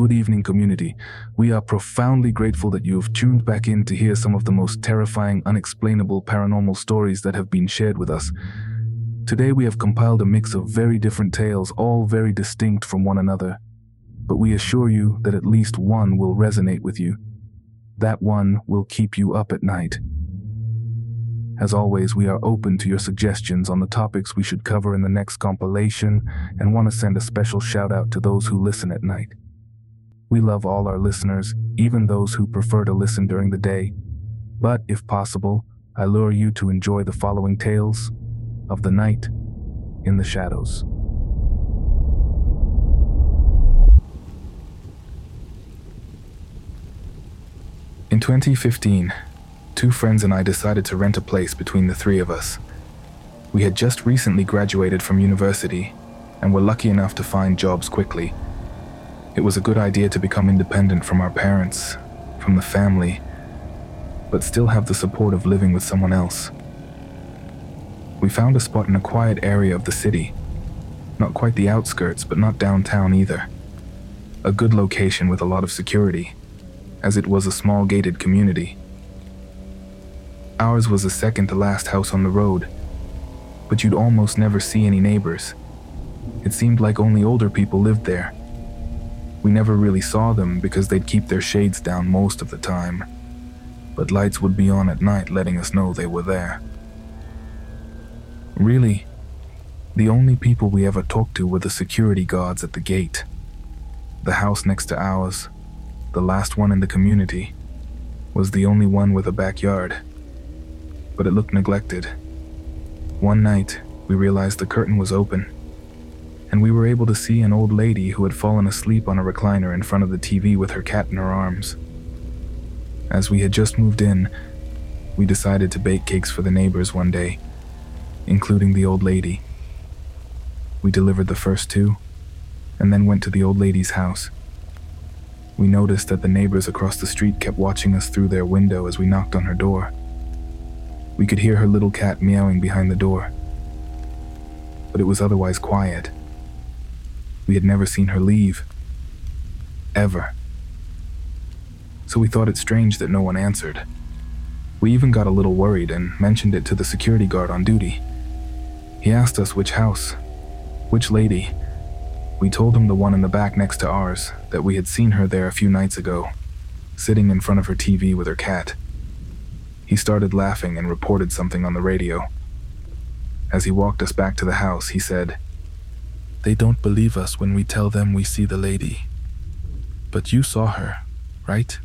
Good evening, community. We are profoundly grateful that you have tuned back in to hear some of the most terrifying, unexplainable paranormal stories that have been shared with us. Today, we have compiled a mix of very different tales, all very distinct from one another. But we assure you that at least one will resonate with you. That one will keep you up at night. As always, we are open to your suggestions on the topics we should cover in the next compilation and want to send a special shout out to those who listen at night. We love all our listeners, even those who prefer to listen during the day. But if possible, I lure you to enjoy the following tales of the night in the shadows. In 2015, two friends and I decided to rent a place between the three of us. We had just recently graduated from university and were lucky enough to find jobs quickly it was a good idea to become independent from our parents, from the family, but still have the support of living with someone else. We found a spot in a quiet area of the city. Not quite the outskirts, but not downtown either. A good location with a lot of security, as it was a small gated community. Ours was the second to last house on the road, but you'd almost never see any neighbors. It seemed like only older people lived there we never really saw them because they'd keep their shades down most of the time, but lights would be on at night letting us know they were there. Really, the only people we ever talked to were the security guards at the gate. The house next to ours, the last one in the community, was the only one with a backyard, but it looked neglected. One night, we realized the curtain was open and we were able to see an old lady who had fallen asleep on a recliner in front of the TV with her cat in her arms. As we had just moved in, we decided to bake cakes for the neighbors one day, including the old lady. We delivered the first two, and then went to the old lady's house. We noticed that the neighbors across the street kept watching us through their window as we knocked on her door. We could hear her little cat meowing behind the door, but it was otherwise quiet. We had never seen her leave. Ever. So we thought it strange that no one answered. We even got a little worried and mentioned it to the security guard on duty. He asked us which house, which lady. We told him the one in the back next to ours, that we had seen her there a few nights ago, sitting in front of her TV with her cat. He started laughing and reported something on the radio. As he walked us back to the house, he said, they don't believe us when we tell them we see the lady. But you saw her, right?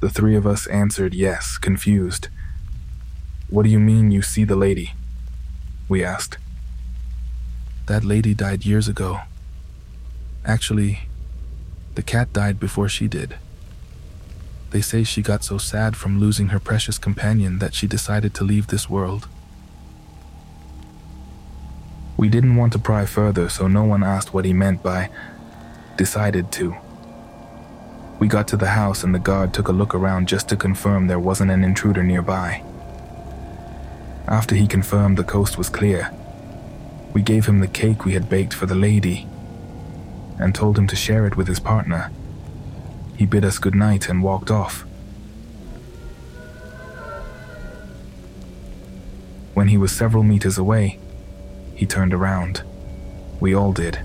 The three of us answered yes, confused. What do you mean you see the lady? We asked. That lady died years ago. Actually, the cat died before she did. They say she got so sad from losing her precious companion that she decided to leave this world. We didn't want to pry further, so no one asked what he meant by decided to. We got to the house and the guard took a look around just to confirm there wasn't an intruder nearby. After he confirmed the coast was clear, we gave him the cake we had baked for the lady and told him to share it with his partner. He bid us good night and walked off. When he was several meters away, he turned around. We all did.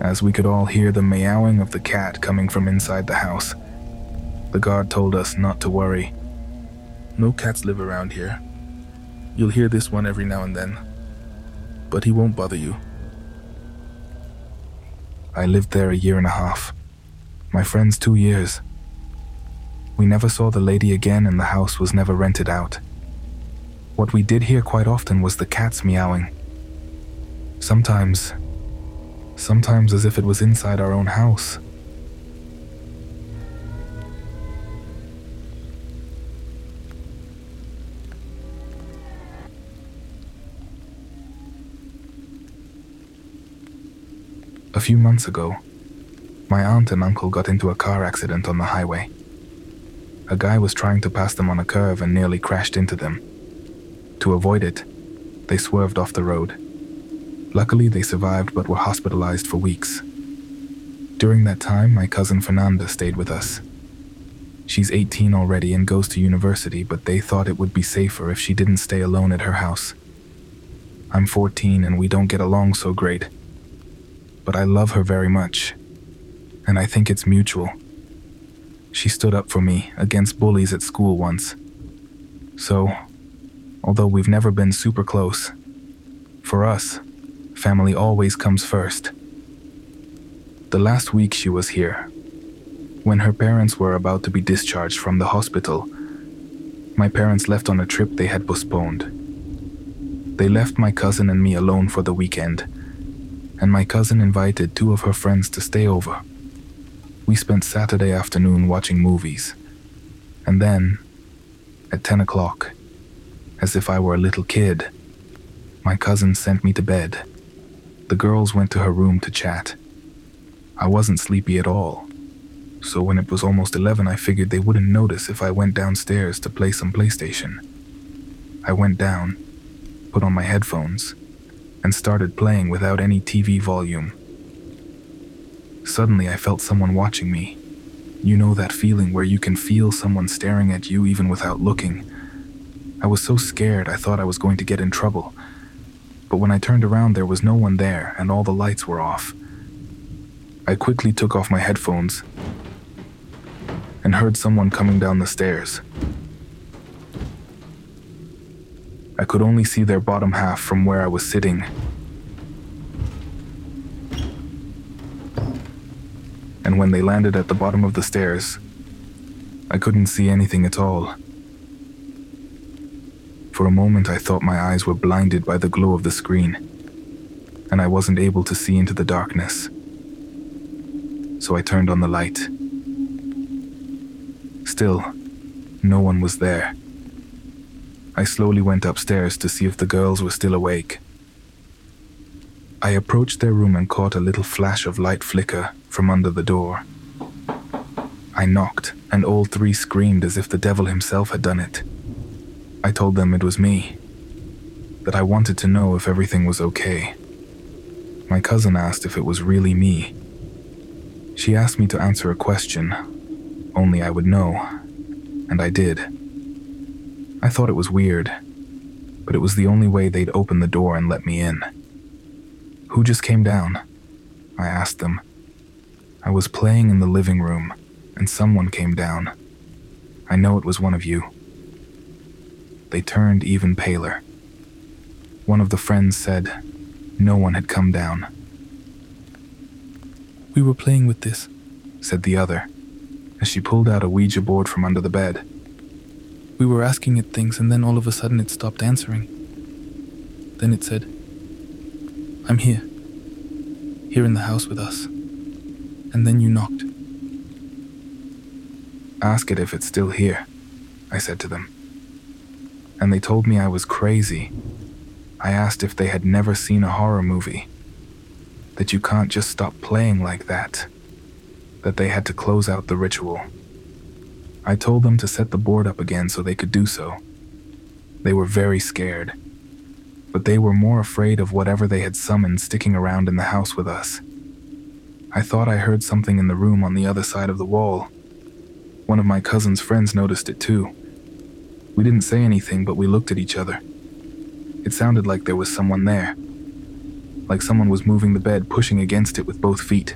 As we could all hear the meowing of the cat coming from inside the house, the guard told us not to worry. No cats live around here. You'll hear this one every now and then, but he won't bother you. I lived there a year and a half. My friends, two years. We never saw the lady again, and the house was never rented out. What we did hear quite often was the cats meowing. Sometimes, sometimes as if it was inside our own house. A few months ago, my aunt and uncle got into a car accident on the highway. A guy was trying to pass them on a curve and nearly crashed into them. To avoid it, they swerved off the road. Luckily, they survived but were hospitalized for weeks. During that time, my cousin Fernanda stayed with us. She's 18 already and goes to university, but they thought it would be safer if she didn't stay alone at her house. I'm 14 and we don't get along so great but I love her very much. And I think it's mutual. She stood up for me against bullies at school once. So, although we've never been super close, for us, family always comes first. The last week she was here, when her parents were about to be discharged from the hospital, my parents left on a trip they had postponed. They left my cousin and me alone for the weekend and my cousin invited two of her friends to stay over. We spent Saturday afternoon watching movies. And then, at 10 o'clock, as if I were a little kid, my cousin sent me to bed. The girls went to her room to chat. I wasn't sleepy at all, so when it was almost 11, I figured they wouldn't notice if I went downstairs to play some PlayStation. I went down, put on my headphones, and started playing without any TV volume. Suddenly, I felt someone watching me. You know that feeling where you can feel someone staring at you even without looking. I was so scared I thought I was going to get in trouble. But when I turned around, there was no one there and all the lights were off. I quickly took off my headphones and heard someone coming down the stairs. I could only see their bottom half from where I was sitting. And when they landed at the bottom of the stairs, I couldn't see anything at all. For a moment, I thought my eyes were blinded by the glow of the screen, and I wasn't able to see into the darkness. So I turned on the light. Still, no one was there. I slowly went upstairs to see if the girls were still awake. I approached their room and caught a little flash of light flicker from under the door. I knocked, and all three screamed as if the devil himself had done it. I told them it was me, that I wanted to know if everything was okay. My cousin asked if it was really me. She asked me to answer a question, only I would know, and I did. I thought it was weird, but it was the only way they'd open the door and let me in. Who just came down? I asked them. I was playing in the living room, and someone came down. I know it was one of you. They turned even paler. One of the friends said no one had come down. We were playing with this, said the other, as she pulled out a Ouija board from under the bed. We were asking it things, and then all of a sudden it stopped answering. Then it said, I'm here. Here in the house with us. And then you knocked. Ask it if it's still here, I said to them. And they told me I was crazy. I asked if they had never seen a horror movie. That you can't just stop playing like that. That they had to close out the ritual. I told them to set the board up again so they could do so. They were very scared, but they were more afraid of whatever they had summoned sticking around in the house with us. I thought I heard something in the room on the other side of the wall. One of my cousin's friends noticed it too. We didn't say anything, but we looked at each other. It sounded like there was someone there. Like someone was moving the bed, pushing against it with both feet.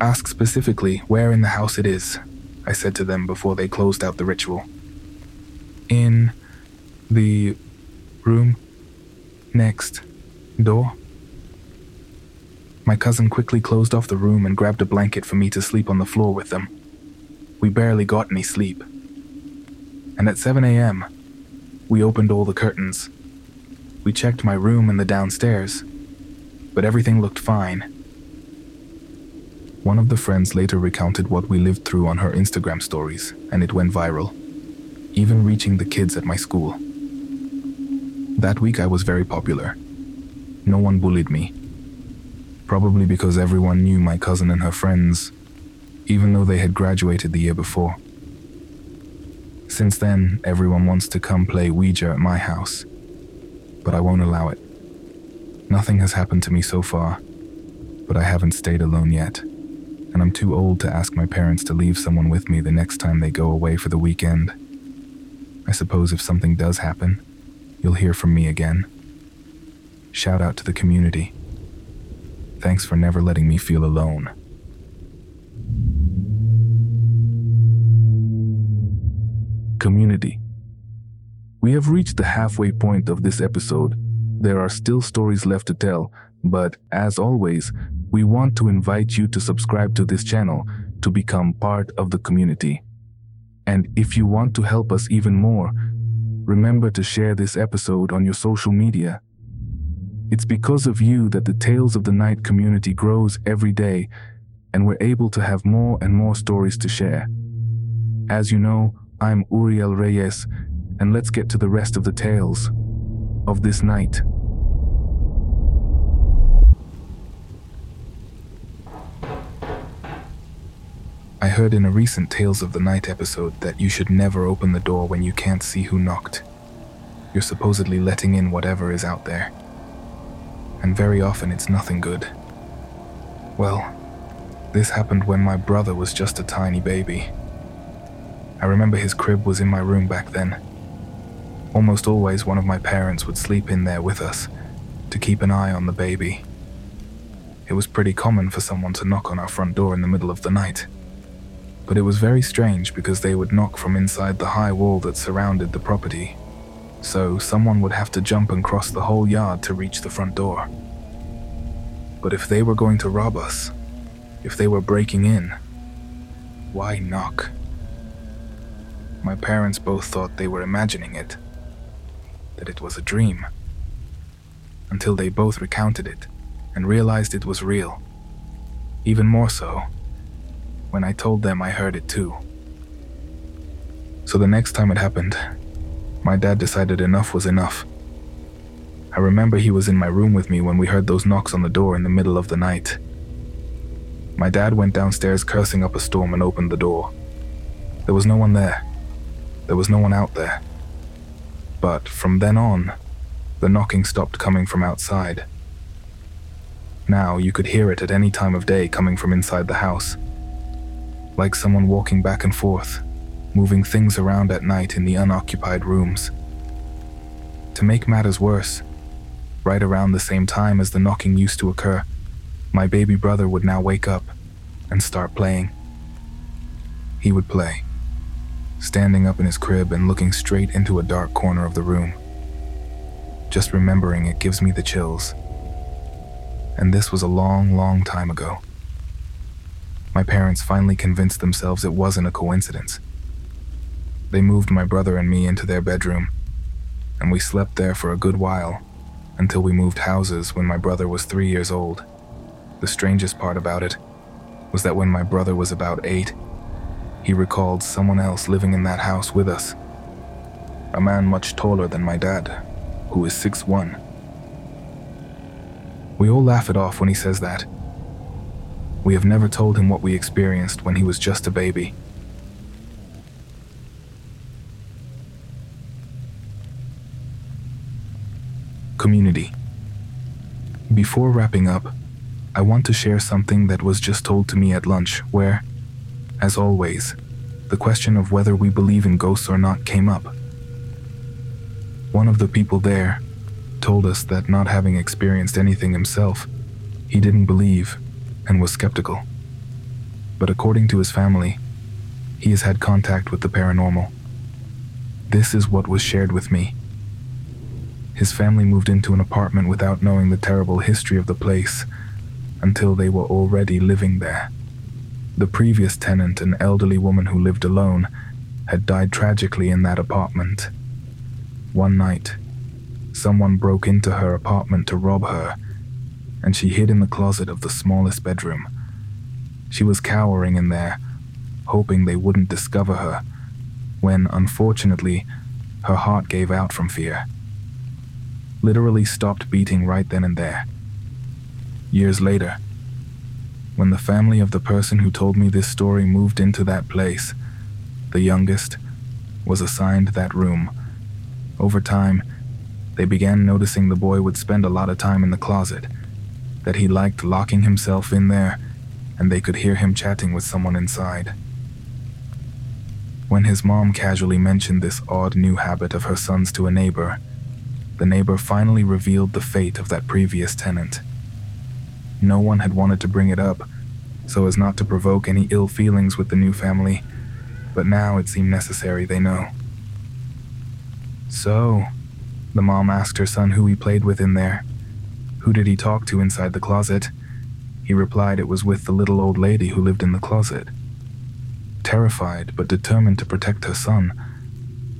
Ask specifically where in the house it is, I said to them before they closed out the ritual. In the room next door? My cousin quickly closed off the room and grabbed a blanket for me to sleep on the floor with them. We barely got any sleep. And at 7 a.m., we opened all the curtains. We checked my room and the downstairs, but everything looked fine. One of the friends later recounted what we lived through on her Instagram stories, and it went viral, even reaching the kids at my school. That week I was very popular. No one bullied me. Probably because everyone knew my cousin and her friends, even though they had graduated the year before. Since then, everyone wants to come play Ouija at my house, but I won't allow it. Nothing has happened to me so far, but I haven't stayed alone yet, and I'm too old to ask my parents to leave someone with me the next time they go away for the weekend. I suppose if something does happen, you'll hear from me again. Shout out to the community. Thanks for never letting me feel alone. Community. We have reached the halfway point of this episode. There are still stories left to tell, but as always, we want to invite you to subscribe to this channel to become part of the community. And if you want to help us even more, remember to share this episode on your social media. It's because of you that the Tales of the Night community grows every day, and we're able to have more and more stories to share. As you know, I'm Uriel Reyes, and let's get to the rest of the tales of this night. I heard in a recent Tales of the Night episode that you should never open the door when you can't see who knocked. You're supposedly letting in whatever is out there. And very often it's nothing good. Well, this happened when my brother was just a tiny baby. I remember his crib was in my room back then. Almost always, one of my parents would sleep in there with us to keep an eye on the baby. It was pretty common for someone to knock on our front door in the middle of the night but it was very strange because they would knock from inside the high wall that surrounded the property. So someone would have to jump and cross the whole yard to reach the front door. But if they were going to rob us, if they were breaking in, why knock? My parents both thought they were imagining it, that it was a dream, until they both recounted it and realized it was real. Even more so, when I told them I heard it too. So the next time it happened, my dad decided enough was enough. I remember he was in my room with me when we heard those knocks on the door in the middle of the night. My dad went downstairs cursing up a storm and opened the door. There was no one there. There was no one out there. But from then on, the knocking stopped coming from outside. Now you could hear it at any time of day coming from inside the house like someone walking back and forth, moving things around at night in the unoccupied rooms. To make matters worse, right around the same time as the knocking used to occur, my baby brother would now wake up and start playing. He would play, standing up in his crib and looking straight into a dark corner of the room. Just remembering it gives me the chills. And this was a long, long time ago my parents finally convinced themselves it wasn't a coincidence. They moved my brother and me into their bedroom, and we slept there for a good while until we moved houses when my brother was three years old. The strangest part about it was that when my brother was about eight, he recalled someone else living in that house with us. A man much taller than my dad, who is 6'1. We all laugh it off when he says that we have never told him what we experienced when he was just a baby. Community. Before wrapping up, I want to share something that was just told to me at lunch, where, as always, the question of whether we believe in ghosts or not came up. One of the people there told us that not having experienced anything himself, he didn't believe and was skeptical. But according to his family, he has had contact with the paranormal. This is what was shared with me. His family moved into an apartment without knowing the terrible history of the place until they were already living there. The previous tenant, an elderly woman who lived alone, had died tragically in that apartment. One night, someone broke into her apartment to rob her, and she hid in the closet of the smallest bedroom. She was cowering in there, hoping they wouldn't discover her, when, unfortunately, her heart gave out from fear. Literally stopped beating right then and there. Years later, when the family of the person who told me this story moved into that place, the youngest was assigned that room. Over time, they began noticing the boy would spend a lot of time in the closet, that he liked locking himself in there, and they could hear him chatting with someone inside. When his mom casually mentioned this odd new habit of her son's to a neighbor, the neighbor finally revealed the fate of that previous tenant. No one had wanted to bring it up, so as not to provoke any ill feelings with the new family, but now it seemed necessary they know. So, the mom asked her son who he played with in there. Who did he talk to inside the closet? He replied it was with the little old lady who lived in the closet. Terrified but determined to protect her son,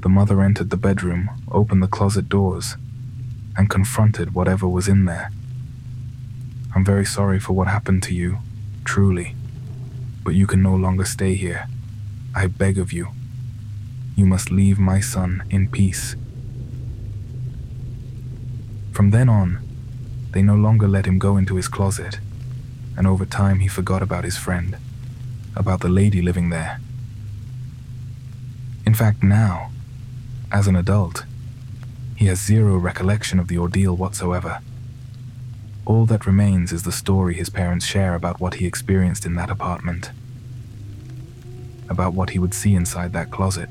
the mother entered the bedroom, opened the closet doors, and confronted whatever was in there. I'm very sorry for what happened to you, truly, but you can no longer stay here. I beg of you. You must leave my son in peace. From then on, they no longer let him go into his closet, and over time he forgot about his friend about the lady living there. In fact, now, as an adult, he has zero recollection of the ordeal whatsoever. All that remains is the story his parents share about what he experienced in that apartment, about what he would see inside that closet.